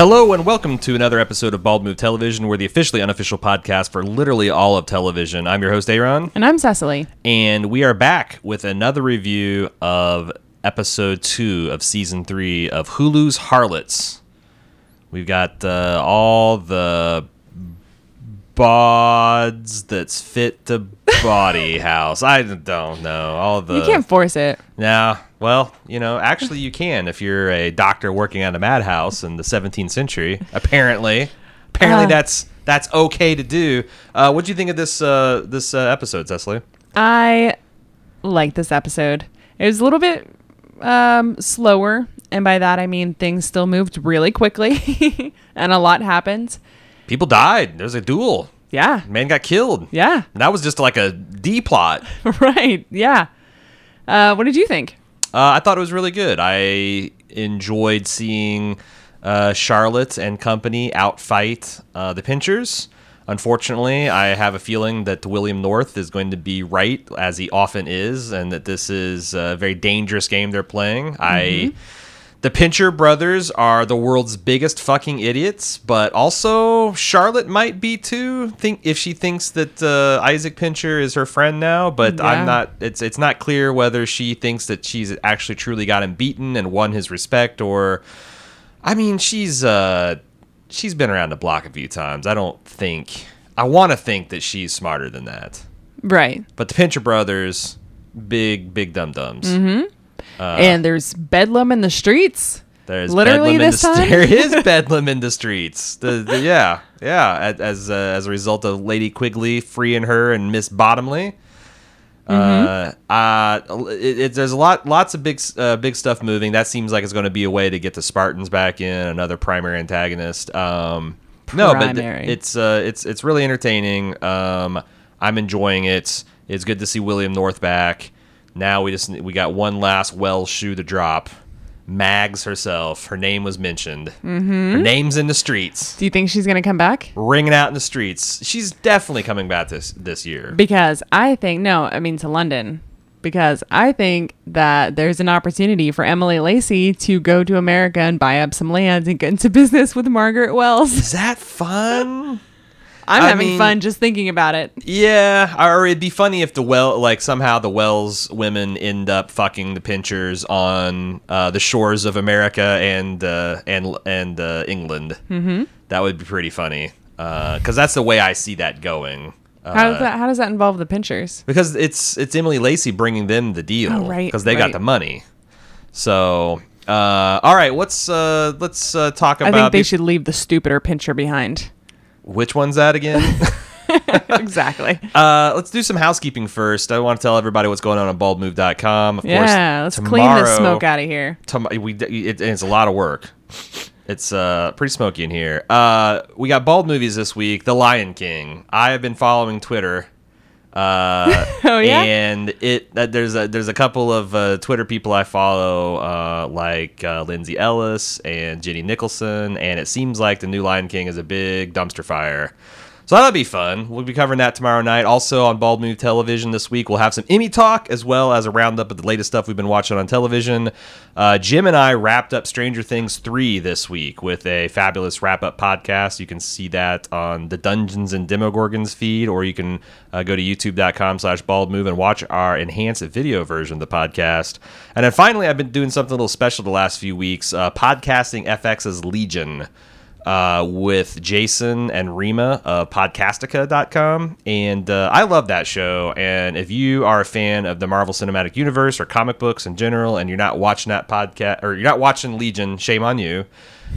Hello and welcome to another episode of Bald Move Television. We're the officially unofficial podcast for literally all of television. I'm your host, Aaron, And I'm Cecily. and we are back with another review of episode two of season three of Hulu's Harlots. We've got uh, all the bods that's fit the body house. I don't know. All the You can't force it. yeah, well, you know, actually, you can if you're a doctor working at a madhouse in the 17th century. Apparently, apparently Uh. that's that's okay to do. Uh, what do you think of this uh, this uh, episode, Cecily? I like this episode. It was a little bit um, slower, and by that I mean things still moved really quickly, and a lot happened. People died. There's a duel. Yeah, Man got killed. yeah, And that was just like a D plot. right, yeah. Uh, what did you think? Uh, I thought it was really good. I enjoyed seeing uh, Charlotte and company outfight uh, the Pinchers. Unfortunately, I have a feeling that William North is going to be right, as he often is, and that this is a very dangerous game they're playing. I. The Pincher brothers are the world's biggest fucking idiots, but also Charlotte might be too. Think if she thinks that uh, Isaac Pincher is her friend now, but Yeah. I'm not. It's it's not clear whether she thinks that she's actually truly got him beaten and won his respect, or I mean, she's uh she's been around the block a few times. I don't think I want to think that she's smarter than that. Right, But the Pincher brothers, big big dum dums. And there's bedlam in the streets. There's Literally bedlam in this the, time? There is bedlam in the streets. The, the- yeah, yeah. As uh, as a result of Lady Quigley freeing her and Miss Bottomley. Mm-hmm. Uh, uh, it, it, there's a lot, lots of big, uh, big stuff moving. That seems like it's going to be a way to get the Spartans back in, another primary antagonist. Um, no, but th- it's, uh, it's, it's really entertaining. Um, I'm enjoying it. It's good to see William North back. Now we just we got one last Wells shoe to drop. Mags herself. Her name was mentioned. Mm-hmm. Her name's in the streets, Do you think she's gonna come back? ringing out in the streets. She's definitely coming back this this year. Because I think no, I mean to London. Because I think that there's an opportunity for Emily Lacey to go to America and buy up some land and get into business with Margaret Wells. Is that fun? I'm I having mean- fun just thinking about it. Yeah, or it'd be funny if the well, like somehow the Wells women end up fucking the Pinchers on uh, the shores of America and uh, and and uh, England. Mm-hmm. That would be pretty funny because that's the way I see that going. Uh, How does that how does that involve the pinchers? because it's it's Emily Lacey bringing them the deal Oh, right, because they got the money. So, uh, all right, let's uh, let's uh, talk about. I think they be- should leave the stupider pincher behind. Which one's that again. exactly. uh, let's do some housekeeping first. I want to tell everybody what's going on on baldmove.com. Of Yeah, course, let's clean this smoke out of here. tom- we it, it's a lot of work. It's uh, pretty smoky in here. Uh, we got bald movies this week. The Lion King. I have been following Twitter. Uh, Oh, yeah? and it uh, there's a there's a couple of uh, Twitter people I follow, uh, like uh, Lindsay Ellis and Jenny Nicholson, and it seems like the new Lion King is a big dumpster fire. So that'll be fun. We'll be covering that tomorrow night. Also on Bald Move Television this week, we'll have some Emmy talk as well as a roundup of the latest stuff we've been watching on television. Uh, Jim and I wrapped up Stranger Things 3 this week with a fabulous wrap up podcast. You can see that on the Dungeons and Demogorgons feed, or you can uh, go to youtube.com slash bald move and watch our enhanced video version of the podcast. And then finally, I've been doing something a little special the last few weeks uh, podcasting FX's Legion uh, with Jason and Rima of podcastica.com. And uh, I love that show. And if you are a fan of the Marvel Cinematic Universe or comic books in general, and you're not watching that podcast or you're not watching Legion, shame on you.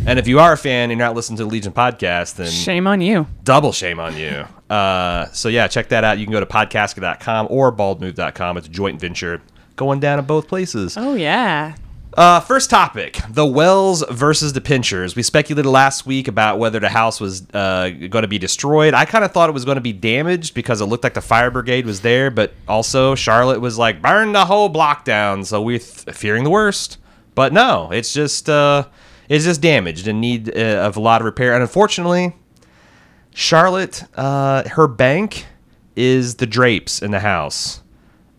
And if you are a fan and you're not listening to the Legion podcast, then Shame on you. double shame on you. Uh, so yeah, check that out. You can go to podcastica.com or baldmove.com. It's a joint venture going down at both places. Oh yeah. Uh, first topic: the Wells versus the Pinchers. We speculated last week about whether the house was uh, going to be destroyed. I kind of thought it was going to be damaged because it looked like the fire brigade was there, but also Charlotte was like, "Burn the whole block down." So we're th- fearing the worst, but no, it's just uh, it's just damaged and need uh, of a lot of repair. And unfortunately, Charlotte, uh, her bank is the drapes in the house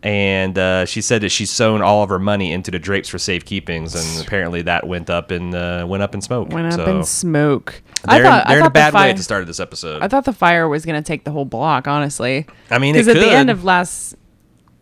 and uh, she said that she's sewn all of her money into the drapes for safekeepings, and apparently that went up in uh, went up in smoke. Went up so in smoke. they're, I thought, in, they're I in a bad way fi- at the start of this episode. I thought the fire was gonna take the whole block. Honestly, I mean, it because at the end of last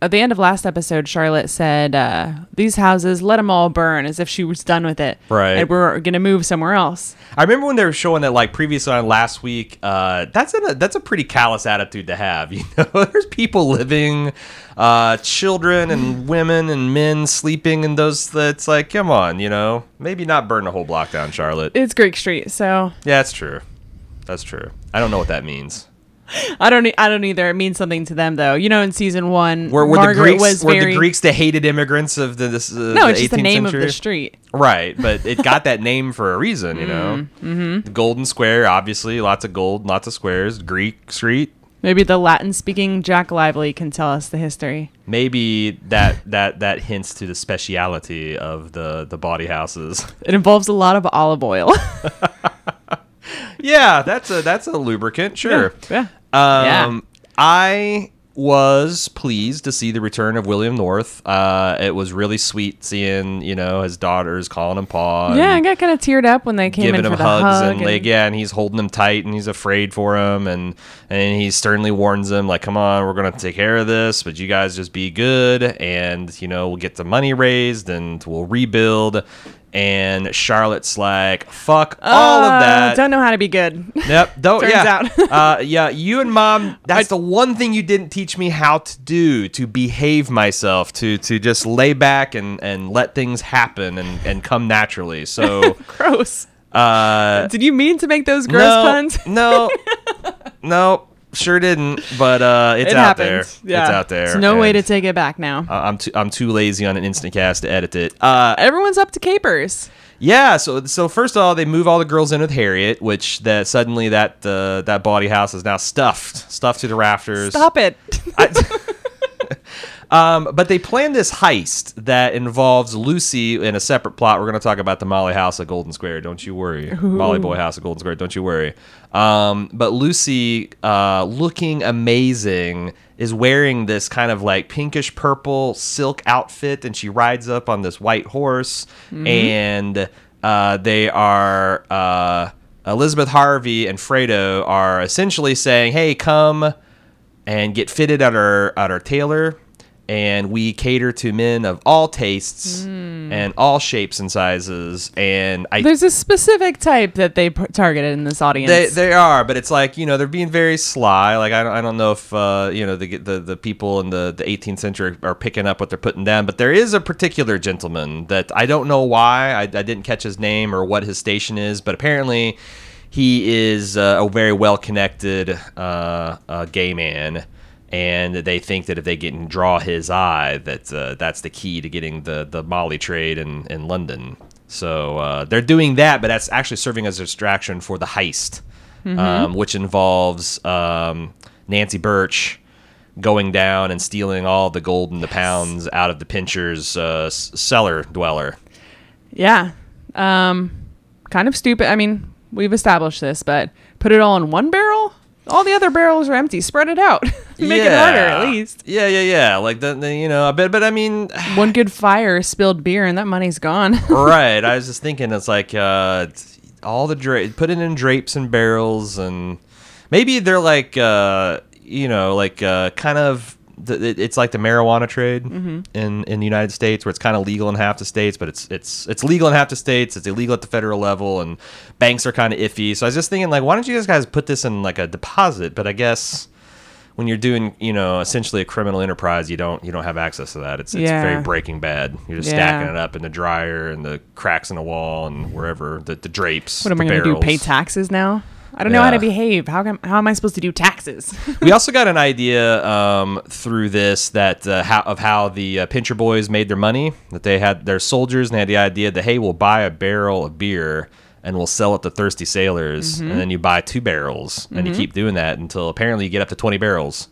at the end of last episode, Charlotte said, uh, "These houses, let them all burn," as if she was done with it. Right. And we're gonna move somewhere else. I remember when they were showing that like previously on last week. Uh, that's a that's a pretty callous attitude to have. You know, there's people living, uh, children and women and men sleeping in those. That's like, come on, you know, maybe not burn the whole block down, Charlotte. It's Greek Street, so Yeah, that's true. That's true. I don't know what that means. I don't. I don't either. It means something to them, though. You know, in season one, Were, were Margaret the Greeks was were very the Greeks the hated immigrants of the this? Uh, no. the It's just the 18th name century? of the street. Right, but it got that name for a reason, you know. Mm-hmm. The Golden Square, obviously, lots of gold, lots of squares. Greek Street, Maybe the Latin-speaking Jack Lively can tell us the history. maybe that that that hints to the speciality of the the body houses. It involves a lot of olive oil. yeah, that's a that's a lubricant, sure. yeah. Um, I was pleased to see the return of William North. Uh, it was really sweet seeing you know his daughters calling him Pa. Yeah, I and got kind of teared up when they came Giving in him for the hugs hug. and, like yeah, and he's holding him tight and he's afraid for him and and he sternly warns them like, "Come on, we're gonna take care of this, but you guys just be good and you know we'll get the money raised and we'll rebuild." And Charlotte's like, "Fuck all Uh, of that." Don't know how to be good. Yep. Don't. Turns yeah. out. uh, yeah. You and mom. That's the one thing you didn't teach me how to do. To behave myself. To to just lay back and and let things happen and and come naturally. So. Gross. Uh, Did you mean to make those gross no, puns? No. no. Sure didn't. But uh, it's it out happened. there. Yeah. It's out there. There's no way to take it back now. uh, I'm too I'm too lazy on an instant cast to edit it. Uh, Everyone's up to capers. Yeah, so so first of all, they move all the girls in with Harriet, which that suddenly that uh, that body house is now stuffed, stuffed to the rafters. Stop it. Um, but they plan this heist that involves Lucy in a separate plot. We're going to talk about the Molly House at Golden Square. Don't you worry, Molly Boy House at Golden Square. Don't you worry. Um, but Lucy, uh, looking amazing, is wearing this kind of like pinkish purple silk outfit, and she rides up on this white horse, and uh, they are. Uh, Elizabeth Harvey and Fredo are essentially saying, "Hey, come and get fitted at our at our tailor and we cater to men of all tastes and all shapes and sizes and I There's a specific type that they p- targeted in this audience. they, they are, but it's like you know they're being very sly. Like I don't, I don't know if uh, you know the, the the people in the, the 18th century are picking up what they're putting down. But there is a particular gentleman that I don't know why I, I didn't catch his name or what his station is, but apparently he is uh, a very well connected uh, uh, gay man. And they think that if they get and draw his eye, that uh, that's the key to getting the, the Molly trade in, in London. So uh, they're doing that, but that's actually serving as a distraction for the heist, um, which involves um, Nancy Birch going down and stealing all the gold and the pounds out of the Pincher's uh, cellar dweller. yeah. Um, kind of stupid. I mean, we've established this, but put it all in one barrel. All the other barrels are empty. Spread it out. Make it harder, at least. Yeah, yeah, yeah. Like the, the you know, but but I mean, One good fire, spilled beer, and that money's gone. right. I was just thinking, it's like uh, all the dra- put it in drapes and barrels, and maybe they're like uh, you know, like uh, kind of. The, it's like the marijuana trade mm-hmm. in in the United States, where it's kind of legal in half the states, but it's it's it's legal in half the states. It's illegal at the federal level, and banks are kind of iffy. So I was just thinking, like, why don't you guys guys put this in like a deposit? But I guess when you're doing, you know, essentially a criminal enterprise, you don't you don't have access to that. It's it's Yeah. very Breaking Bad. You're just Yeah. stacking it up in the dryer and the cracks in the wall and wherever the, the drapes. what am I going to do? Pay taxes now? I don't know how to behave. How come, how am I supposed to do taxes? we also got an idea um, through this that uh, how, of how the uh, Pincher Boys made their money. That they had their soldiers and they had the idea that hey, we'll buy a barrel of beer and we'll sell it to thirsty sailors, Mm-hmm. and then you buy two barrels and you keep doing that until apparently you get up to twenty barrels.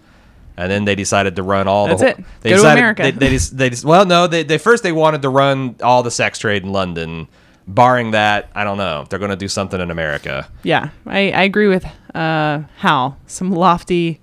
And then they decided to run all That's the. it. They Go to America. They, they, just, they just, well, no, they, they first they wanted to run all the sex trade in London. Barring that, I don't know. They're going to do something in America. yeah, I, I agree with uh, Hal. Some lofty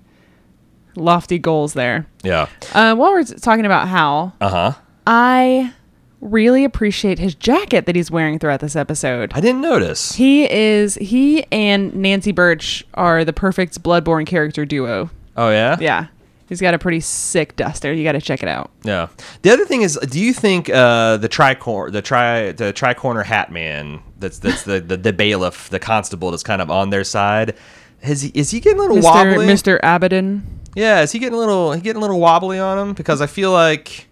lofty goals there. Yeah. Uh, while we're talking about Hal, Uh huh. I really appreciate his jacket that he's wearing throughout this episode. I didn't notice. He is he and Nancy Birch are the perfect Bloodborne character duo. Oh yeah. Yeah. He's got a pretty sick duster. You got to check it out. Yeah. The other thing is, do you think uh, the tricor the tri the tricorner hat man that's that's the, the the bailiff the constable that's kind of on their side? Is he, is he getting a little Mr. wobbly? Mr. Abaddon. Yeah, is he getting a little he getting a little wobbly on him? Because I feel like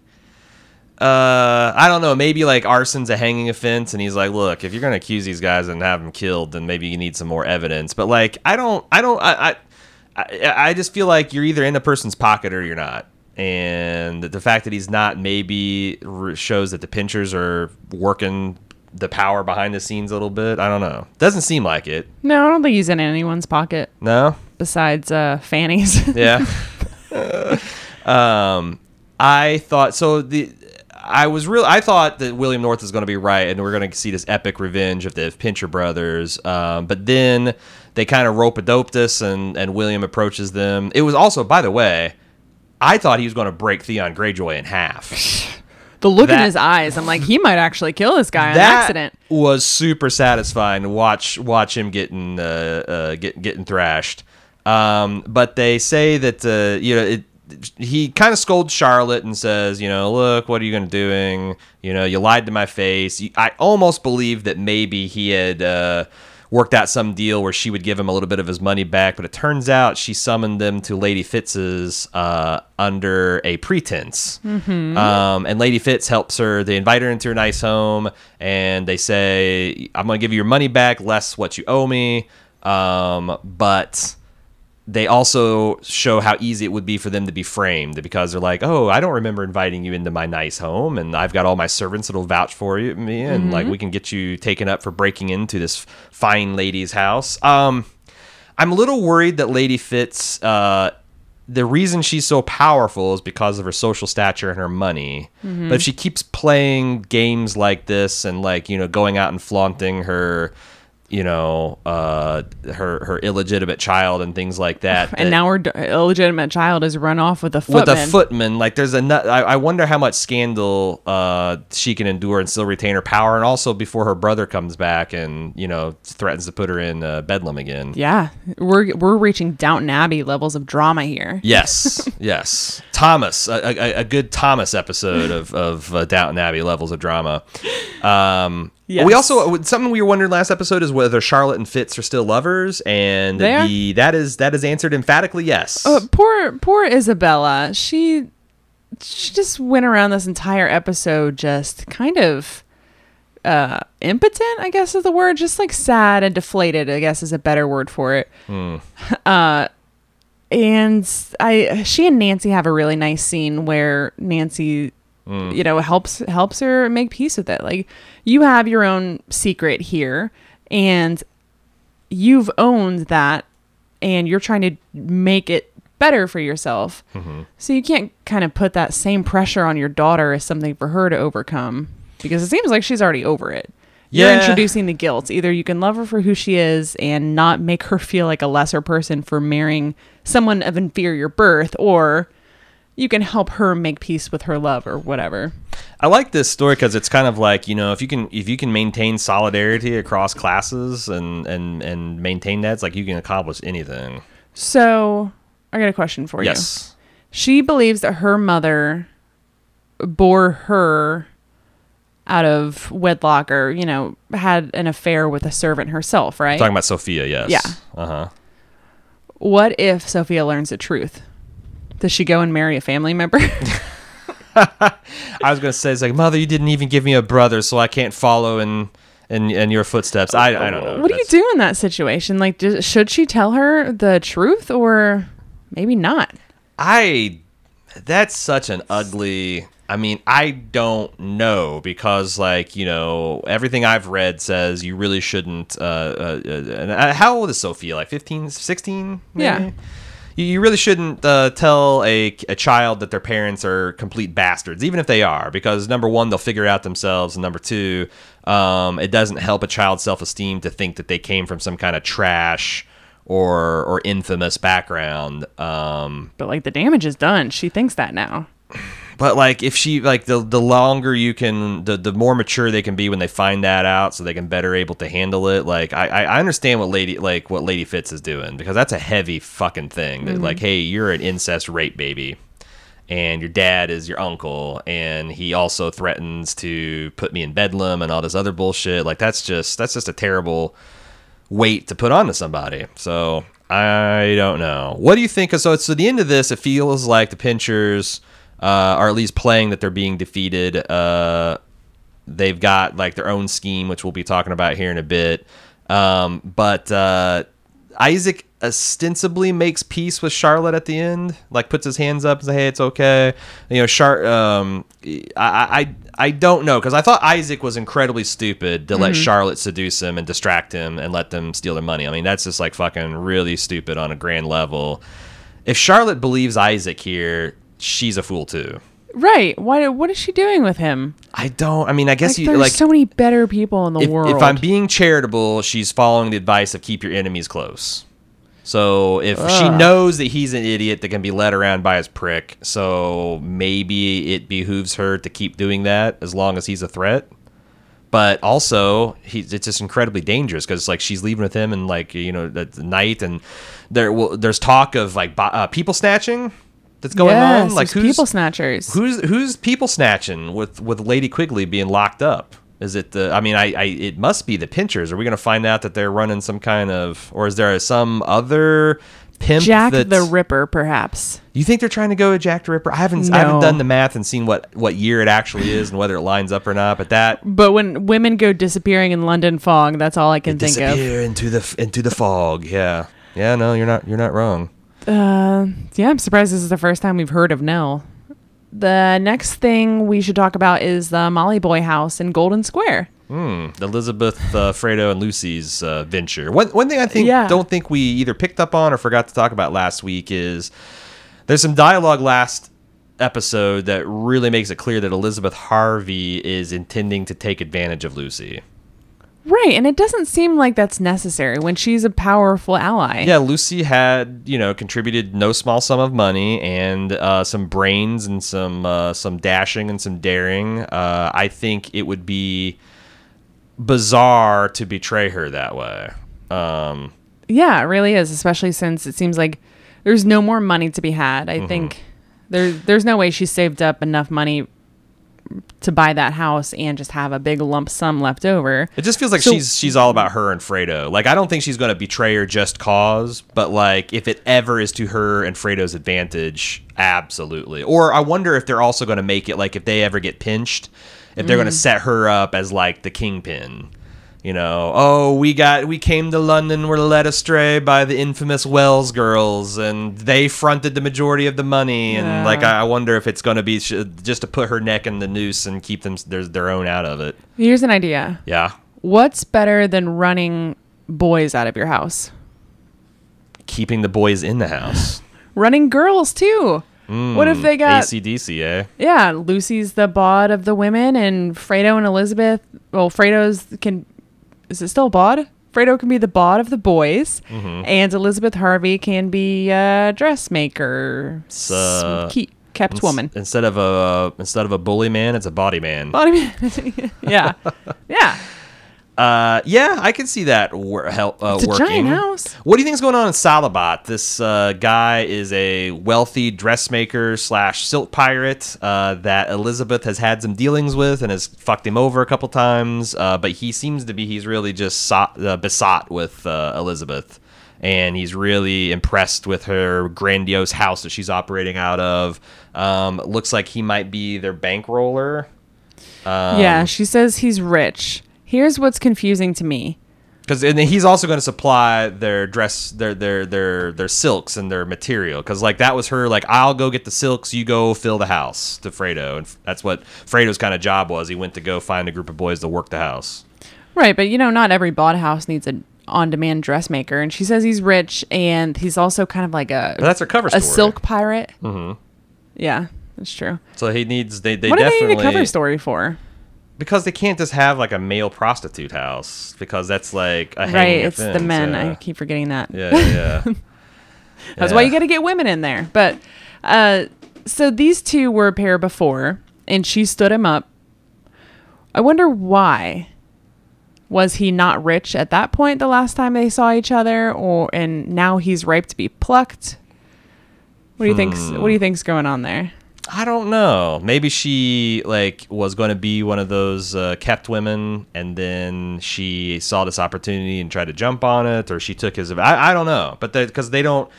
uh I don't know, maybe like arson's a hanging offense and he's like, look, if you're gonna accuse these guys and have them killed, then maybe you need some more evidence. But like I don't I don't I I I, I just feel like you're either in a person's pocket or you're not. And the fact that he's not maybe shows that the pinchers are working the power behind the scenes a little bit. I don't know. Doesn't seem like it. No, I don't think he's in anyone's pocket No? besides uh, Fanny's. Yeah. um, I thought so. The I was real. I thought that William North is going to be right, and we're going to see this epic revenge of the Pincher brothers. Um, but then they kind of rope a doped us, and and William approaches them. It was also, by the way, I thought he was going to break Theon Greyjoy in half. the look in his eyes, I'm like, he might actually kill this guy on accident. was super satisfying to watch watch him getting uh, uh, get, getting thrashed. Um, but they say that uh, you know it, he kind of scolds Charlotte and says, you know, look, what are you going to doing? You know, you lied to my face. I almost believe that maybe he had. Worked out some deal where she would give him a little bit of his money back, but it turns out she summoned them to Lady Fitz's uh, under a pretense. Um, and Lady Fitz helps her. They invite her into her nice home, and they say, "I'm going to give you your money back, less what you owe me." Um, but they also show how easy it would be for them to be framed because they're like, "Oh, I don't remember inviting you into my nice home, and I've got all my servants that'll vouch for you, me, and like we can get you taken up for breaking into this fine lady's house." Um, I'm a little worried that Lady Fitz, uh, the reason she's so powerful is because of her social stature and her money. But if she keeps playing games like this and like you know going out and flaunting her, you know, uh, her her illegitimate child and things like that, And that- now her d- illegitimate child is run off with a with footman. a footman, like there's a nut. I, I wonder how much scandal uh, she can endure and still retain her power, and also before her brother comes back and you know threatens to put her in uh, bedlam again. Yeah, we're we're reaching Downton Abbey levels of drama here. Yes, yes. Thomas, a, a, a good Thomas episode of, of uh, Downton Abbey levels of drama. Um, Yes. We also something we were wondering last episode is whether Charlotte and Fitz are still lovers, and the that is that is answered emphatically yes. Uh, poor poor Isabella. She she just went around this entire episode just kind of uh impotent, I guess is the word, just like sad and deflated, I guess is a better word for it. Uh and I she and Nancy have a really nice scene where Nancy Mm. you know helps helps her make peace with it. Like you have your own secret here and you've owned that and you're trying to make it better for yourself. Mm-hmm. So you can't kind of put that same pressure on your daughter as something for her to overcome because it seems like she's already over it. You're introducing the guilt. Either you can love her for who she is and not make her feel like a lesser person for marrying someone of inferior birth, or you can help her make peace with her love or whatever. I like this story because it's kind of like you know if you can if you can maintain solidarity across classes and and and maintain that, it's like you can accomplish anything. So I got a question for you. Yes. She believes that her mother bore her out of wedlock or, you know, had an affair with a servant herself, right? Talking about Sophia, yes. Yeah. Uh huh. what if Sophia learns the truth? Does she go and marry a family member? I was gonna say it's like mother, you didn't even give me a brother, so I can't follow in in, in your footsteps. I, I don't know. what do you do in that situation? Like, does, should she tell her the truth or maybe not? I that's such an ugly I mean, I don't know because like, you know, everything I've read says you really shouldn't uh, uh, uh and, uh, how old is Sophia? Like 15, 16? maybe? Yeah. You, you really shouldn't uh, tell a, a child that their parents are complete bastards, even if they are, because number one, they'll figure out themselves, and number two, um, it doesn't help a child's self esteem to think that they came from some kind of trash or or infamous background. Um, But like the damage is done. She thinks that now. But like if she like the the longer you can the the more mature they can be when they find that out so they can better able to handle it like i i understand what lady like what lady fitz is doing because that's a heavy fucking thing that like mm-hmm. hey you're an incest rape baby and your dad is your uncle and he also threatens to put me in bedlam and all this other bullshit like that's just that's just a terrible weight to put onto somebody. So I don't know. What do you think? So it's so the end of this. It feels like the Pinchers uh, are at least playing that they're being defeated. Uh, they've got like their own scheme, which we'll be talking about here in a bit. Um, but uh, Isaac ostensibly makes peace with Charlotte at the end, like puts his hands up and say, "Hey, it's okay." You know, Char. Um, I, I I don't know because I thought Isaac was incredibly stupid to let Charlotte seduce him and distract him and let them steal their money. I mean, that's just like fucking really stupid on a grand level. If Charlotte believes Isaac here, she's a fool too. Right. Why? What is she doing with him? I don't. I mean, I guess Like, you there's like. so many better people in the if, world. if I'm being charitable, she's following the advice of keep your enemies close. So if she knows that he's an idiot that can be led around by his prick, so maybe it behooves her to keep doing that as long as he's a threat. But also, he's it's just incredibly dangerous because like she's leaving with him and like you know at the night and there will there's talk of like uh, people snatching that's going yes, on. Like who's people snatchers. Who's who's people snatching with with Lady Quigley being locked up? Is it the? I mean, I, I it must be the Pinchers. Are we going to find out that they're running some kind of, or is there some other pimp? Jack the Ripper, perhaps. You think they're trying to go with Jack the Ripper? I haven't I haven't done the math and seen what what year it actually is and whether it lines up or not. But that But when women go disappearing in London fog, that's all I can think of. disappear into the into the fog. Yeah, yeah. No, you're not you're not wrong. Uh, yeah, I'm surprised this is the first time we've heard of Nell. The next thing we should talk about is the Molly Boy house in Golden Square. Hmm. Elizabeth, uh, Fredo, and Lucy's uh, venture. One one thing I think Yeah. don't think we either picked up on or forgot to talk about last week is there's some dialogue last episode that really makes it clear that Elizabeth Harvey is intending to take advantage of Lucy. Right, and it doesn't seem like that's necessary when she's a powerful ally. Yeah, Lucy had you know contributed no small sum of money and uh, some brains and some uh, some dashing and some daring. Uh, I think it would be bizarre to betray her that way. Um, Yeah, it really is, especially since it seems like there's no more money to be had. I think there there's no way she saved up enough money to buy that house and just have a big lump sum left over. It just feels like So- she's she's all about her and Fredo. Like I don't think she's going to betray her just cause, but like if it ever is to her and Fredo's advantage, absolutely. Or I wonder if they're also going to make it like if they ever get pinched, if they're going to mm. set her up as like the kingpin. You know, oh, we got we came to London, were led astray by the infamous Wells girls, and they fronted the majority of the money. And Yeah. like, I I wonder if it's going to be sh- just to put her neck in the noose and keep them their, their own out of it. Here's an idea. Yeah. What's better than running boys out of your house? keeping the boys in the house. Running girls too. what if they got ACDC, eh? Yeah, Lucy's the bawd of the women, and Fredo and Elizabeth. Well, Fredo's can. Is it still bawd? Fredo can be the bawd of the boys, Mm-hmm. and Elizabeth Harvey can be a dressmaker, uh, keep, kept woman. Instead of a instead of a bully man, it's a body man. Body man. yeah, yeah. Uh, yeah, I can see that wor- help uh, It's a working. giant house. What do you think is going on in Salabat? This uh, guy is a wealthy dressmaker slash silk pirate uh, that Elizabeth has had some dealings with and has fucked him over a couple times. Uh, but he seems to be he's really just sought, uh, besought with uh, Elizabeth, and he's really impressed with her grandiose house that she's operating out of. Um, looks like he might be their bankroller. Um, yeah, she says he's rich. Here's what's confusing to me. because and he's also going to supply their dress their their their their silks and their material because like that was her like i'll go get the silks you go fill the house to fredo and f- that's what fredo's kind of job was he went to go find a group of boys to work the house Right, but you know, not every bawd house needs a on-demand dressmaker, and she says he's rich, and he's also kind of like a but that's her cover story. a silk pirate. Mm-hmm. Yeah, that's true. so he needs they, they what do they definitely need a cover story for? Because they can't just have like a male prostitute house because that's like a right. It's the men. Yeah. I keep forgetting that. yeah, yeah. yeah. That's why you got to get women in there. But uh, so these two were a pair before, and she stood him up. I wonder why. Was he not rich at that point the last time they saw each other, or and now he's ripe to be plucked? What do you think's What do you think's going on there? I don't know. Maybe she like was going to be one of those uh, kept women, and then she saw this opportunity and tried to jump on it, or she took his. I, I don't know, but because they don't.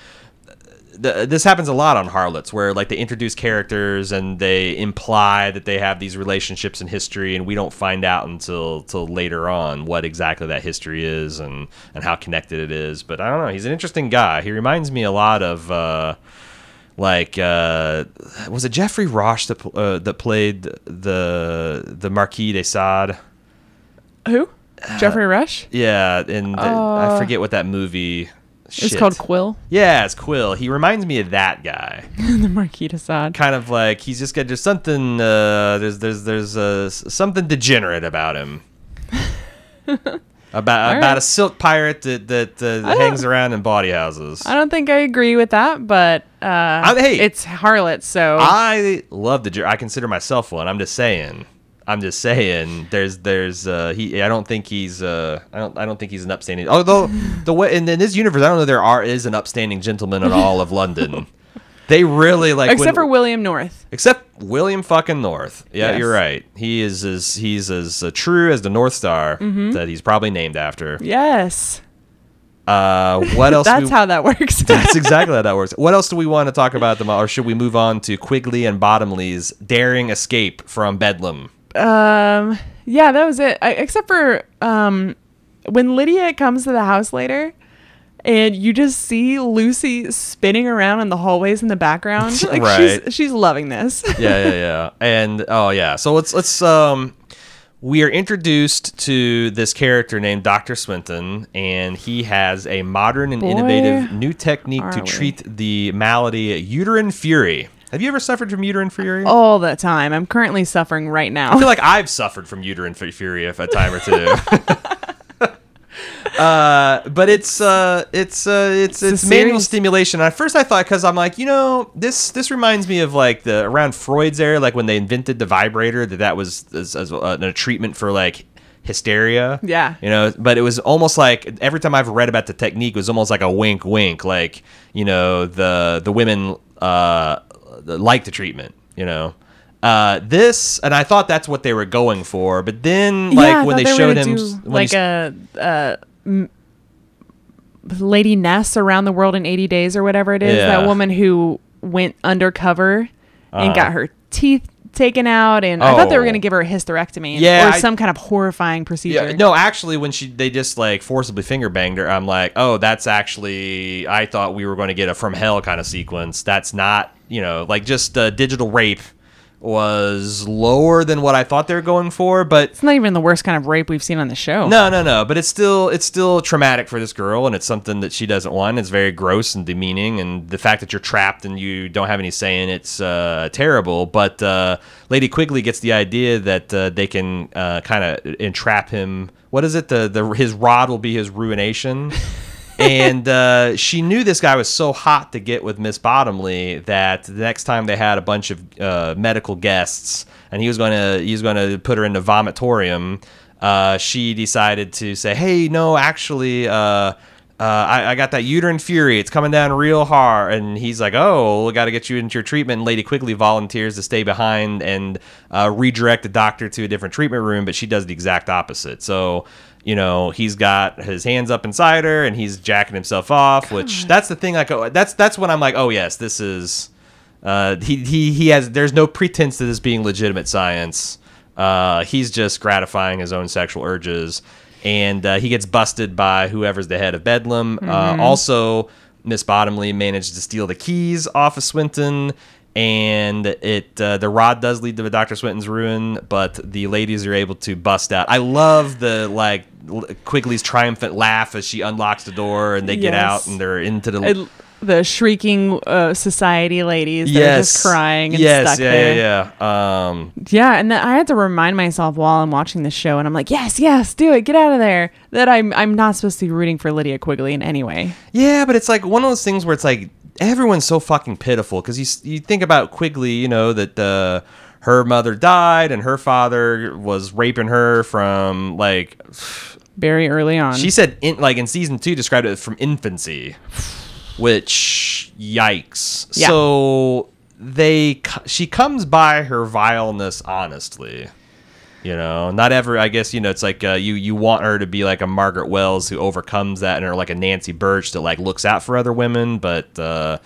The, this happens a lot on harlots, where like they introduce characters and they imply that they have these relationships in history, and we don't find out until till later on what exactly that history is and and how connected it is. But I don't know. He's an interesting guy. He reminds me a lot of. Uh, like uh, was it Jeffrey Roche that uh, that played the the Marquis de Sade? Who? Geoffrey Rush. Yeah, and the- I Uh, forget what that movie. It's called Quill, Yeah, it's Quill. He reminds me of that guy. the Marquis de Sade. kind of like he's just got there's something uh, there's there's there's uh, something degenerate about him. about All about right. a silk pirate that that uh, hangs around in bawdy houses. I don't think I agree with that, but uh, hey. it's harlot, so I love the. I consider myself one. I'm just saying. I'm just saying. There's there's uh he. I don't think he's uh I don't I don't think he's an upstanding. Although the way in, in this universe, I don't know there are is an upstanding gentleman in all of London. They really like except when- for William North. except William fucking North. Yeah, Yes. you're right. He is as he's as uh, true as the North Star Mm-hmm. that he's probably named after. Yes, Uh, what else? that's we- how that works. That's exactly how that works. What else do we want to talk about them, or should we move on to Quigley and Bottomley's daring escape from Bedlam? Um, yeah, that was it. I, except for um, when Lydia comes to the house later, and you just see Lucy spinning around in the hallways in the background. Like Right. she's she's loving this. yeah, yeah, yeah. And oh yeah. So let's let's um we are introduced to this character named Dr. Swinton, and he has a modern and Boy, innovative new technique to we. treat the malady uterine fury. Have you ever suffered from uterine fury? All the time. I'm currently suffering right now. I feel like I've suffered from uterine fu- fury a time or two. uh, but it's uh, it's uh, it's a it's manual stimulation. At first, I thought because I'm like, you know, this this reminds me of like the around Freud's era, like when they invented the vibrator, that that was as, as a, a treatment for like hysteria. Yeah. you know. But it was almost like every time I've read about the technique, it was almost like a wink, wink, like you know the the women uh like the treatment, you know. Uh, this and I thought that's what they were going for, but then like yeah, when they showed him like a, a m- Lady Ness around the world in 80 days or whatever it is. Yeah. That woman who went undercover and Uh-huh. got her teeth taken out, and I thought they were Oh. going to give her a hysterectomy, Yeah, or I- some kind of horrifying procedure. Yeah, no, actually, when she they just like forcibly finger banged her, I'm like, oh, that's actually I thought we were going to get a from hell kind of sequence. That's not, you know, like just uh, digital rape was lower than what I thought they were going for, but It's not even the worst kind of rape we've seen on the show. no, no, no. But it's still it's still traumatic for this girl, and it's something that she doesn't want. It's very gross and demeaning, and the fact that you're trapped and you don't have any say in it's uh, terrible. But uh, Lady Quigley gets the idea that uh, they can uh, kind of entrap him. What is it? The the his rod will be his ruination. and uh, she knew this guy was so hot to get with Miss Bottomley that the next time they had a bunch of uh, medical guests, and he was going to he was going to put her in the vomitorium. Uh, she decided to say, "Hey, no, actually, uh, I, I got that uterine fury. It's coming down real hard." And he's like, "Oh, we got to get you into your treatment." And Lady Quigley volunteers to stay behind and uh, redirect the doctor to a different treatment room, but she does the exact opposite. So you know he's got his hands up inside her and he's jacking himself off which that's the thing like oh, that's that's when i'm like oh yes this is uh he he, he has there's no pretense to this being legitimate science uh he's just gratifying his own sexual urges and uh, he gets busted by whoever's the head of bedlam uh, also miss bottomley managed to steal the keys off of swinton and it uh, the rod does lead to Dr. Swinton's ruin, but the ladies are able to bust out. I love the like Quigley's triumphant laugh as she unlocks the door and they get out and they're into the. The shrieking uh, society ladies that are just crying and yes, stuck yeah, there. yeah, yeah. Um, Yeah, and then I had to remind myself while I'm watching the show, and I'm like, yes, yes, do it, get out of there. That I'm I'm not supposed to be rooting for Lydia Quigley in any way. Yeah, but it's like one of those things where it's like everyone's so fucking pitiful because you you think about Quigley, you know that uh, her mother died and her father was raping her from like Very early on. she said in like in season two described it from infancy, which yikes. Yeah. So they she comes by her vileness honestly. You know, not ever. I guess you know it's like uh, you you want her to be like a Margaret Wells who overcomes that, and or like a Nancy Birch that like looks out for other women, but uh,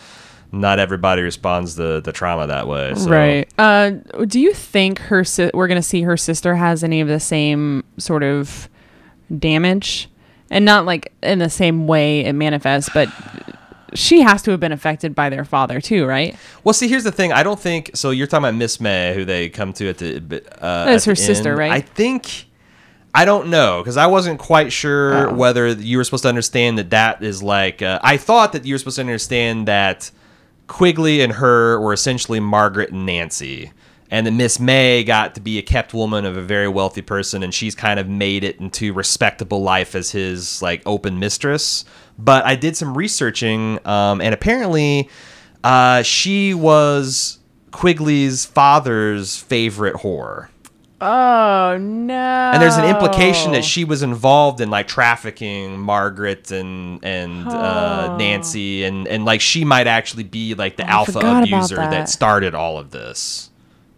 not everybody responds to the trauma that way. So. Right. Uh, do you think her si- we're going to see her sister has any of the same sort of damage, and not like in the same way it manifests, but she has to have been affected by their father too, right? Well, see, here's the thing. I don't think so. You're talking about Miss May, who they come to at the. Uh, That's her sister, end. right? I think. I don't know because I wasn't quite sure Oh. whether you were supposed to understand that that is like. Uh, I thought that you were supposed to understand that Quigley and her were essentially Margaret and Nancy, and that Miss May got to be a kept woman of a very wealthy person, and she's kind of made it into respectable life as his like open mistress. But I did some researching, um, and apparently, uh, she was Quigley's father's favorite whore. Oh no! And there's an implication that she was involved in like trafficking Margaret and and uh, Oh. Nancy and and like she might actually be like the I alpha abuser that. that. started all of this.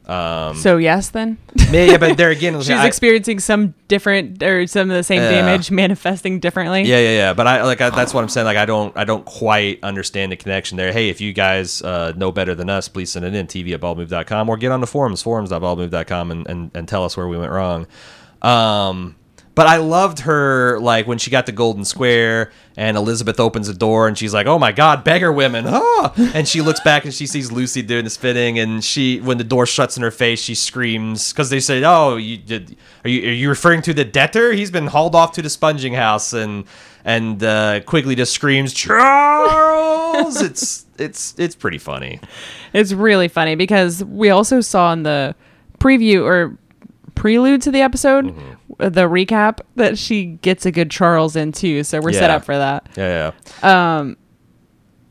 So yes, then Yeah, but there again, she's I- experiencing some different or some of the same Yeah. damage manifesting differently. Yeah, yeah, yeah. But I like I, that's what I'm saying. Like I don't I don't quite understand the connection there. Hey, if you guys uh, know better than us, please send it in TV at baldmove.com or get on the forums forums.baldmove.com and, and and tell us where we went wrong. Um, but I loved her like when she got the golden square and Elizabeth opens the door and she's like, "Oh my God, beggar women!" Oh, and she looks back and she sees Lucy doing this fitting and she when the door shuts in her face, she screams because they said, "Oh, you did? Are you are you referring to the debtor? He's been hauled off to the sponging house." And and uh, Quigley just screams, "Charles!" it's it's it's pretty funny. It's really funny because we also saw in the preview or prelude to the episode, Mm-hmm. the recap, that she gets a good Charles in too. So we're set up for that. Yeah, yeah. Um,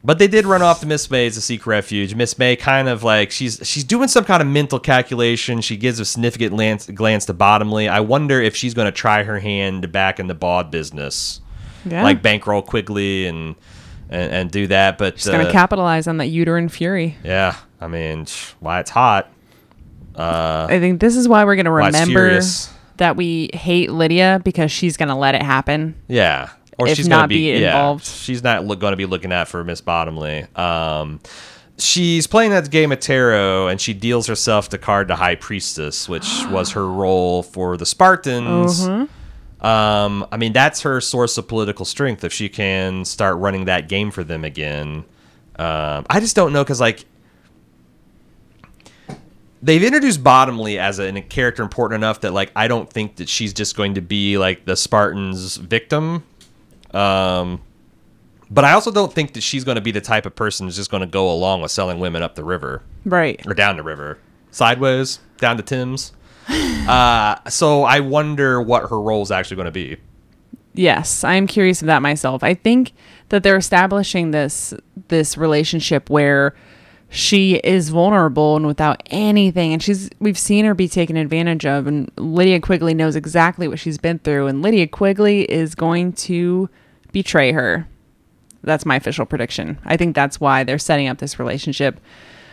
but they did run off to Miss May to seek refuge. Miss May kind of like she's she's doing some kind of mental calculation. She gives a significant glance, glance to Bottomley. I wonder if she's going to try her hand back in the bawd business, Yeah. like bankroll Quigley and and, and do that. But She's going uh, to capitalize on that uterine fury. yeah, I mean, why it's hot. I think this is why we're going to remember that we hate Lydia because she's going to let it happen. Yeah. Or If she's not gonna be, be yeah, involved. she's not to be looking at for Miss Bottomley. Um, she's playing that game of tarot, and she deals herself the card to High Priestess, which was her role for the Spartans. Mm-hmm. Um, I mean, that's her source of political strength if she can start running that game for them again. Um, I just don't know because like they've introduced Bottomley as a, a character important enough that like I don't think that she's just going to be like the Spartans' victim. Um, but I also don't think that she's going to be the type of person who's just going to go along with selling women up the river Right. or down the river, sideways down to Tim's. Uh, so I wonder what her role is actually going to be. Yes, I am curious of that myself. I think that they're establishing this this relationship where she is vulnerable and without anything and she's we've seen her be taken advantage of and Lydia Quigley knows exactly what she's been through and Lydia Quigley is going to betray her. That's my official prediction. I think that's why they're setting up this relationship.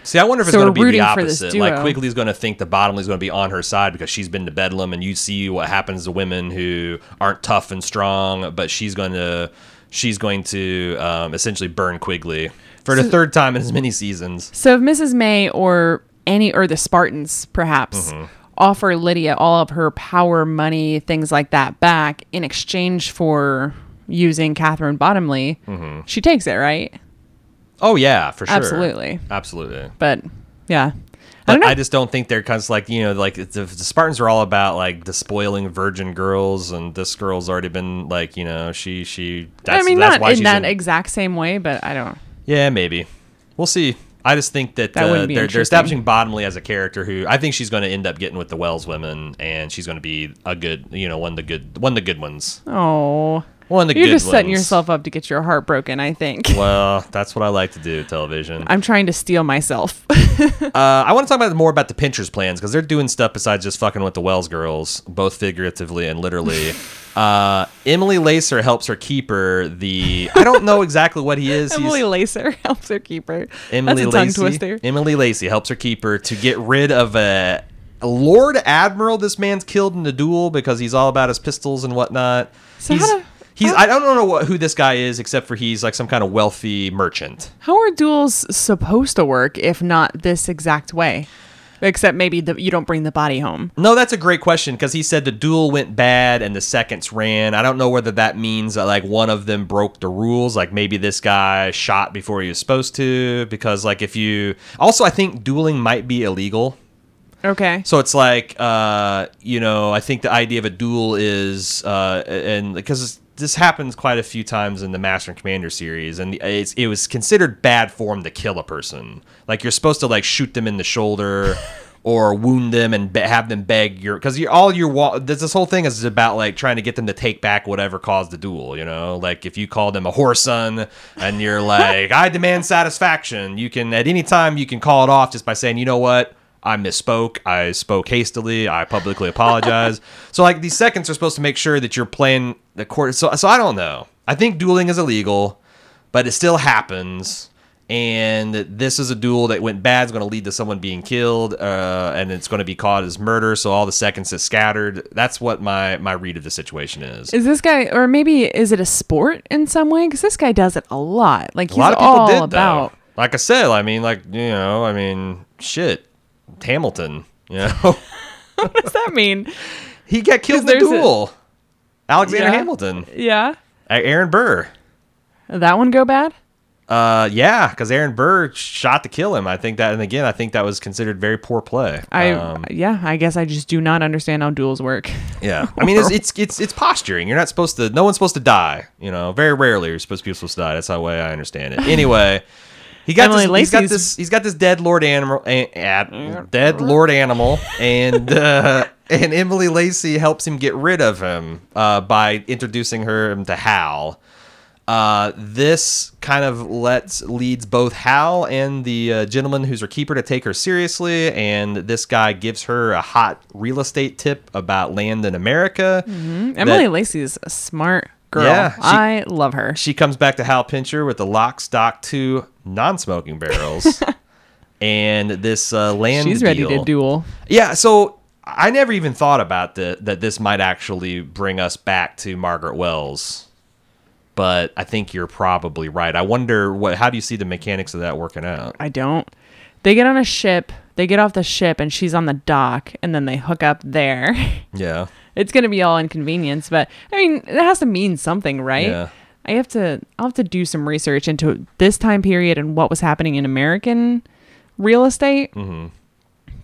See, I wonder if it's going to be the rooting for this opposite. Like. Quigley's going to think that Bottomley's going to be on her side because she's been to Bedlam, and you see what happens to women who aren't tough and strong, but she's going to she's going to um, essentially burn Quigley for the third time in as many seasons. So if Mrs. May or any or the Spartans perhaps mm-hmm. offer Lydia all of her power, money, things like that back in exchange for using Catherine Bottomley, mm-hmm. she takes it, right? Oh yeah, for sure, Absolutely. absolutely. But yeah. I. I, just don't think they're kind of like you know like the, the Spartans are all about like despoiling virgin girls, and this girl's already been like you know she she. That's, I mean, that's not in that exact same way, but I don't. Yeah, maybe. We'll see. I just think that, That uh, they're, they're establishing Bottomley as a character who I think she's going to end up getting with the Wells women, and she's going to be a good, you know, one of the good, one of the good ones. Oh, One of the you're good just setting yourself up to get your heart broken. I think. Well, that's what I like to do. Television. I'm trying to steal myself. Uh, I want to talk about more about the Pincher's plans because they're doing stuff besides just fucking with the Wells girls, both figuratively and literally. uh, Emily Lacer helps her keeper. The I don't know exactly what he is. He's- Emily Lacer helps her keeper. Emily That's a tongue Lacey. twister. Emily Lacey helps her keeper to get rid of a, Lord Admiral. This man's killed in the duel because he's all about his pistols and whatnot. So he's how do- he's I don't know what, who this guy is except for he's like some kind of wealthy merchant. How are duels supposed to work if not this exact way? Except maybe the, you don't bring the body home. No, that's a great question because he said the duel went bad and the seconds ran. I don't know whether that means that like one of them broke the rules, like maybe this guy shot before he was supposed to. Because like if you also, I think dueling might be illegal. Okay. So it's like, uh, you know, I think the idea of a duel is, uh, and because this happens quite a few times in the Master and Commander series, and it's, it was considered bad form to kill a person. Like you're supposed to like shoot them in the shoulder. Or wound them and have them beg your because you all your wa- this, this whole thing is about like trying to get them to take back whatever caused the duel. You know, like if you call them a whoreson and you're like, I demand satisfaction, you can at any time you can call it off just by saying, you know what, I misspoke. I spoke hastily. I publicly apologize. so like these seconds are supposed to make sure that you're playing the court. So so I don't know. I think dueling is illegal, but it still happens. And this is a duel that went bad. Is going to lead to someone being killed, uh, and it's going to be caught as murder. So all the seconds is scattered. That's what my my read of the situation is. Is this guy, or maybe is it a sport in some way? Because this guy does it a lot. Like he's a lot of people all did about. though. Like I said, I mean, like you know, I mean, shit, Hamilton. You know. What does that mean? He got killed in the there's a- duel. Alexander Yeah. Hamilton. Yeah, Aaron Burr. that one go bad. Uh, yeah, because Aaron Burr shot to kill him. I think that, and again, I think that was considered very poor play. I um, yeah, I guess I just do not understand how duels work. yeah. I mean, it's, it's it's it's posturing. You're not supposed to. No one's supposed to die. You know, very rarely you're supposed to be supposed to die. That's the way I understand it. Anyway. He got Emily this, he's got this. He's got this dead Lord animal, dead Lord animal, and uh, and Emily Lacey helps him get rid of him uh, by introducing her to Hal. Uh, this kind of lets leads both Hal and the uh, gentleman who's her keeper to take her seriously, and this guy gives her a hot real estate tip about land in America. Emily Lacey's a smart girl. Yeah, she- I love her. She comes back to Hal Pincher with the lock, stock, two non-smoking barrels, and this uh, land. She's ready to duel. Yeah, so I never even thought about the, that this might actually bring us back to Margaret Wells, but I think you're probably right. I wonder what. How do you see the mechanics of that working out? I don't. They get on a ship. They get off the ship, and she's on the dock, and then they hook up there. Yeah, it's gonna be all inconvenience, but I mean, it has to mean something, right? Yeah. I have to. I'll have to do some research into this time period and what was happening in American real estate. Mm-hmm.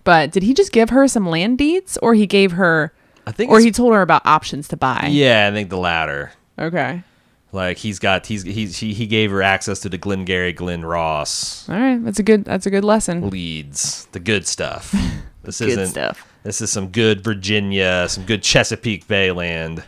But did he just give her some land deeds, or he gave her, I think. or he told her about options to buy? yeah, I think the latter. Okay. Like he's got he's he's he, he gave her access to the Glengarry Glen Ross All right. That's a good. That's a good lesson. leads, the good stuff. This Good isn't stuff. This is some good Virginia, some good Chesapeake Bay land.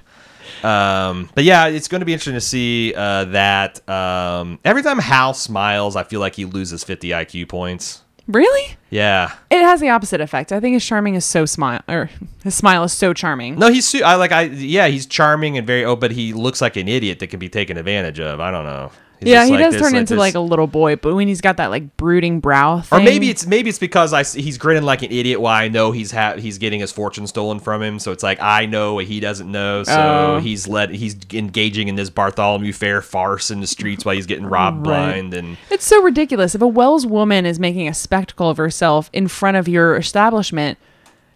Um, but yeah, it's going to be interesting to see uh, that. Um, every time Hal smiles, I feel like he loses 50 IQ points. Really? Yeah. It has the opposite effect. I think his charming is so smile, or his smile is so charming. No, he's su- I like I yeah, he's charming and very oh, but he looks like an idiot that can be taken advantage of. I don't know. He's yeah, he like does this, turn like into this- like a little boy, but when he's got that like brooding brow thing, Or maybe it's maybe it's because I he's grinning like an idiot while I know he's ha- he's getting his fortune stolen from him. So it's like I know what he doesn't know. So Oh. he's let he's engaging in this Bartholomew Fair farce in the streets while he's getting robbed Right. blind and It's so ridiculous. If a Wells woman is making a spectacle of herself in front of your establishment,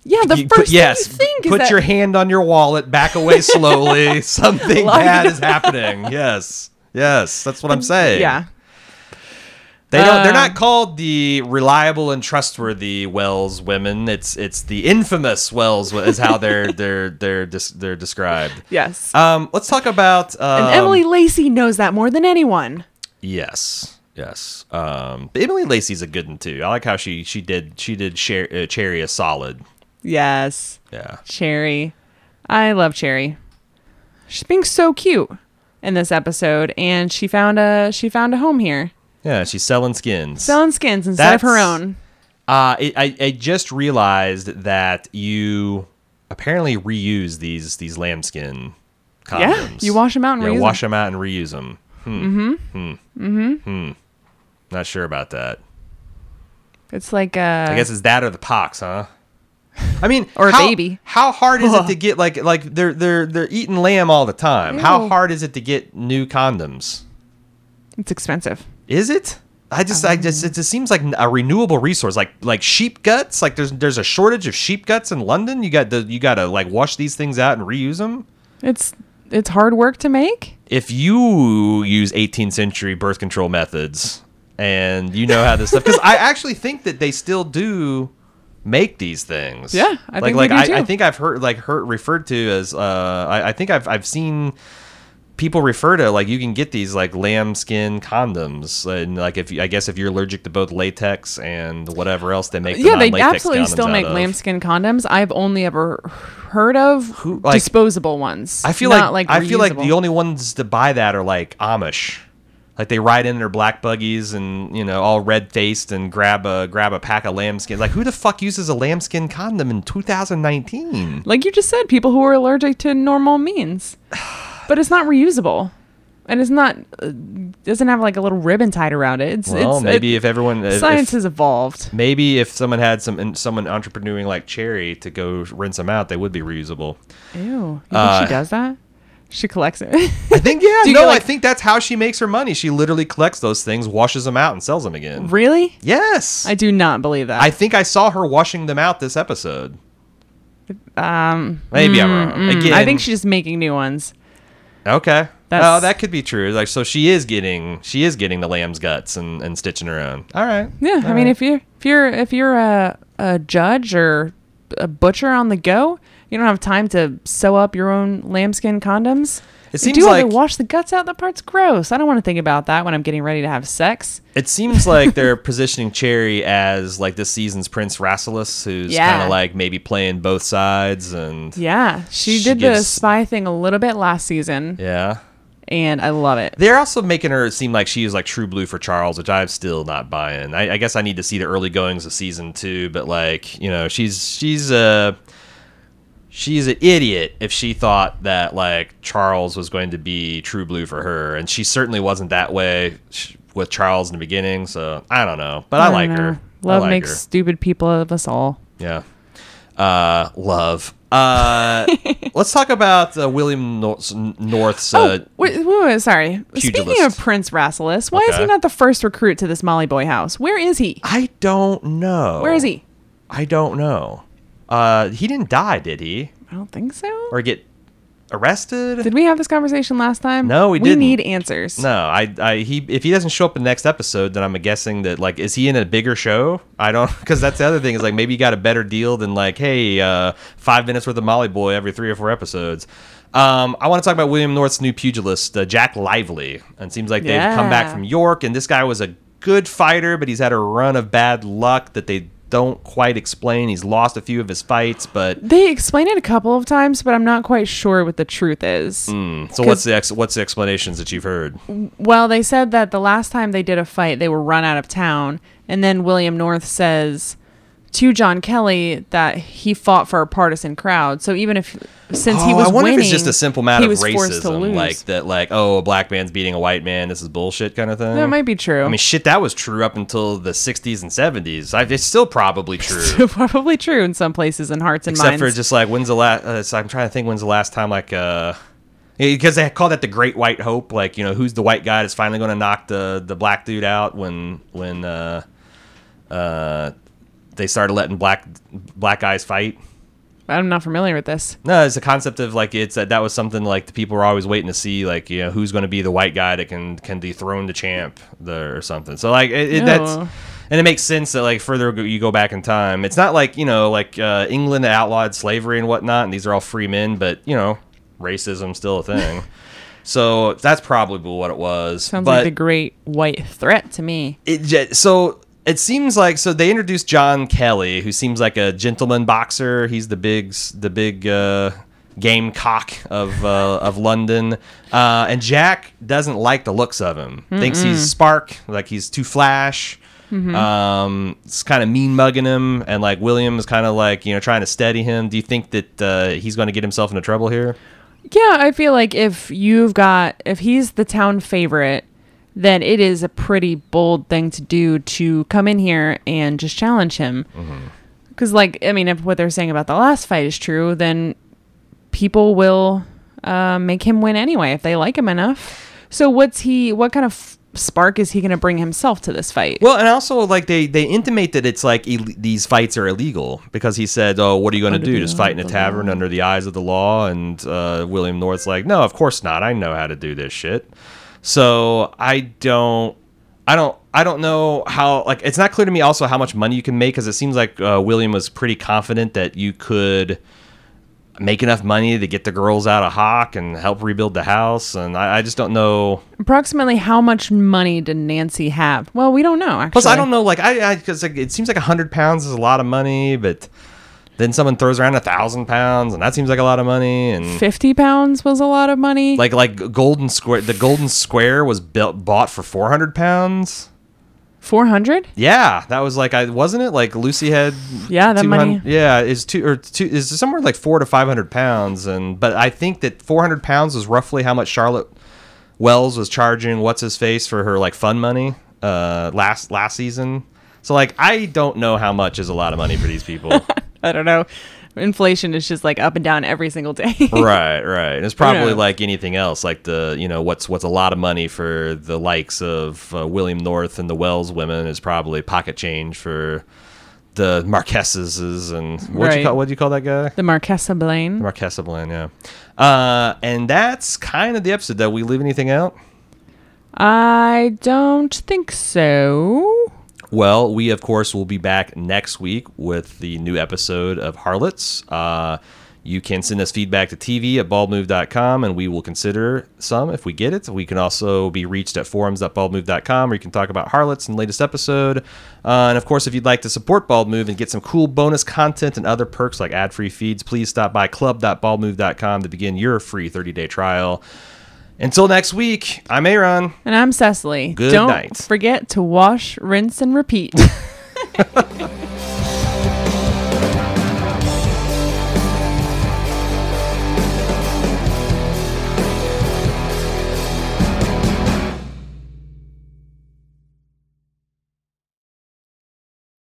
yeah, the You first yes, thing you think is put your hand on your wallet, back away slowly. Something bad is happening. Yes, yes, that's what I'm saying. yeah, They don't. they're not Um, called the reliable and trustworthy Wells women. It's it's the infamous Wells is how they're they're they're dis- they're described. yes. Um, let's talk about um, and Emily Lacey knows that more than anyone. Yes, Yes. Um, but Emily Lacey's a good one too. I like how she she did she did Cher- uh, Cherry a solid. Yes. Yeah. Cherry. I love Cherry. She's being so cute in this episode and she found a she found a home here. Yeah. She's selling skins. Selling skins instead of her own. Uh, it, I I just realized that you apparently reuse these these lambskin condoms. Yeah, you wash 'em out and yeah, reuse wash them out and reuse them. Hmm. Hmm. Hmm. Hmm. Not sure about that. It's like uh I guess it's that or the pox, huh? I mean, Or a how, baby. How hard is it to get like like they're they're they're eating lamb all the time? How hard is it to get new condoms? it's expensive. Is it? I just I just it just seems like a renewable resource, like like sheep guts. Like there's there's a shortage of sheep guts in London. You got the you got to like wash these things out and reuse them. It's it's hard work to make. If you use 18th century birth control methods and you know how this stuff, because I actually think that they still do make these things. Yeah, I like think like I, I, think I've heard like heard referred to as uh I, I think I've I've seen people refer to like you can get these like lambskin condoms and like if I guess if you're allergic to both latex and whatever else they make the yeah, they absolutely still make lambskin condoms. I've only ever heard of like- disposable ones. I feel not like, I feel like the only ones to buy that are like Amish. Like they ride in their black buggies and you know all red faced and grab a grab a pack of lambskin. Like who the fuck uses a lambskin condom in 2019? like you just said, people who are allergic to normal means, but it's not reusable, and it's not uh, doesn't have like a little ribbon tied around it. It's, Well, it's maybe it- if everyone if, science if- has evolved. maybe if someone had some someone entrepreneuring like Cherry to go rinse them out, they would be reusable. Ew, you think Uh, she does that? She collects it. I think yeah, no, like- I think that's how she makes her money. She literally collects those things, washes them out, and sells them again. really? Yes, I do not believe that. I think I saw her washing them out this episode. um, Maybe I'm mm, wrong. mm, Again, I think she's just making new ones. Okay. That's- oh, that could be true. Like, so she is getting she is getting the lamb's guts and, and stitching her own. All right. Yeah, I mean, if you're if you're if you're a a judge or a butcher on the go, you don't have time to sew up your own lambskin condoms. It You seems do have to like- wash the guts out. That part's gross. I don't want to think about that when I'm getting ready to have sex. It seems like they're positioning Cherry as like this season's Prince Rasselas, who's Yeah. kind of like maybe playing both sides and Yeah, she, She did the spy thing a little bit last season, yeah. and I love it. They're also making her seem like she is like true blue for Charles, which I'm still not buying. I, I guess I need to see the early goings of season two, but like you know, she's she's a she's an idiot if she thought that like Charles was going to be true blue for her, and she certainly wasn't that way with Charles in the beginning. So I don't know, but I, don't like know. her. Love like makes her. stupid people of us all. Yeah. Uh, love. Uh, let's talk about uh, William North's, North's uh, oh, wait, wait, wait, sorry. Speaking of Prince Rasselas, why is he not the first recruit to this Molly Boy house? Where is he? I don't know. Where is he? I don't know. Uh, he didn't die, did he? I don't think so. Or get arrested? Did we have this conversation last time? No, we We didn't. We need answers. no, I, I, he, if he doesn't show up in the next episode, then I'm guessing that like, is he in a bigger show? I don't, because that's the other thing is like maybe you got a better deal than like, hey, uh, five minutes worth of Molly Boy every three or four episodes. Um, I want to talk about William North's new pugilist, uh, Jack Lively, and it seems like they've come back from York, and this guy was a good fighter, but he's had a run of bad luck that they don't quite explain. He's lost a few of his fights, but They explain it a couple of times, but I'm not quite sure what the truth is. Hmm. so what's the ex- what's the explanations that you've heard? Well, they said that the last time they did a fight, they were run out of town, and then William North says to John Kelly that he fought for a partisan crowd. So even if since he Oh, was I wonder winning, if it's just a simple matter of racism, like that, like oh, a black man's beating a white man. This is bullshit, kind of thing. that might be true. I mean, shit, that was true up until the '60s and '70s. I, it's still probably true, probably true in some places and hearts and except minds. for just like when's the last? Uh, so I'm trying to think when's the last time like uh. Because they call that the Great White Hope, like you know, who's the white guy that's finally going to knock the the black dude out when when uh, uh, they started letting black black guys fight. I'm not familiar with this. No, it's a concept of like it's that that was something like the people were always waiting to see like you know who's going to be the white guy that can can dethrone the champ the, or something. So like it, it, that's and it makes sense that like further you go back in time, it's not like you know like uh, England outlawed slavery and whatnot, and these are all free men, but you know racism still a thing. So that's probably what it was. Sounds but like the great white threat to me. it so it seems like so they introduced John Kelly, who seems like a gentleman boxer. He's the big the big uh, gamecock of uh, of London, uh, and Jack doesn't like the looks of him. Thinks he's Spark, like he's too flash. Um, it's kind of mean mugging him, and like William is kind of like you know trying to steady him. Do you think that uh, he's going to get himself into trouble here? Yeah, I feel like if you've got if he's the town favorite, then it is a pretty bold thing to do to come in here and just challenge him. Because, like, I mean, if what they're saying about the last fight is true, then people will uh, make him win anyway if they like him enough. So, what's he? What kind of spark is he going to bring himself to this fight? Well, and also like they they intimate that it's like Ill- these fights are illegal because he said, "Oh, what are you going to do? Just fight in a tavern law." under the eyes of the law?" And uh, William North's like, "No, of course not. I know how to do this shit." So I don't, I don't, I don't know how. Like, it's not clear to me also how much money you can make because it seems like uh, William was pretty confident that you could make enough money to get the girls out of Hawk and help rebuild the house. And I, I just don't know. Approximately how much money did Nancy have? Well, we don't know. Actually, Plus, I don't know. Like, I because like, it seems like a hundred pounds is a lot of money, but then someone throws around a thousand pounds, and that seems like a lot of money. And Fifty pounds was a lot of money. like like Golden Square, the Golden Square was built bought for four hundred pounds. four hundred. Yeah, that was like I wasn't it like Lucy had. Yeah, that money. Yeah, is two or two is somewhere like four to five hundred pounds, and but I think that four hundred pounds was roughly how much Charlotte Wells was charging what's his face for her like fun money uh last last season. So like I don't know how much is a lot of money for these people. I don't know. Inflation is just like up and down every single day. right, right. And it's probably Yeah. like anything else, like the you know what's what's a lot of money for the likes of uh, William North and the Wells women is probably pocket change for the Marquesses and what you call what do you call that guy? the Marquesa Blaine. The Marquesa Blaine, yeah. Uh, and that's kind of the episode. Did we leave anything out? I don't think so. Well, we of course will be back next week with the new episode of Harlots. Uh, you can send us feedback to TV at baldmove.com and we will consider some if we get it. We can also be reached at forums.baldmove.com where you can talk about Harlots and latest episode. Uh, and of course, if you'd like to support Bald Move and get some cool bonus content and other perks like ad free feeds, please stop by club.baldmove.com to begin your free 30 day trial. Until next week, I'm Aaron. And I'm Cecily. Good don't night. forget to wash, rinse, and repeat.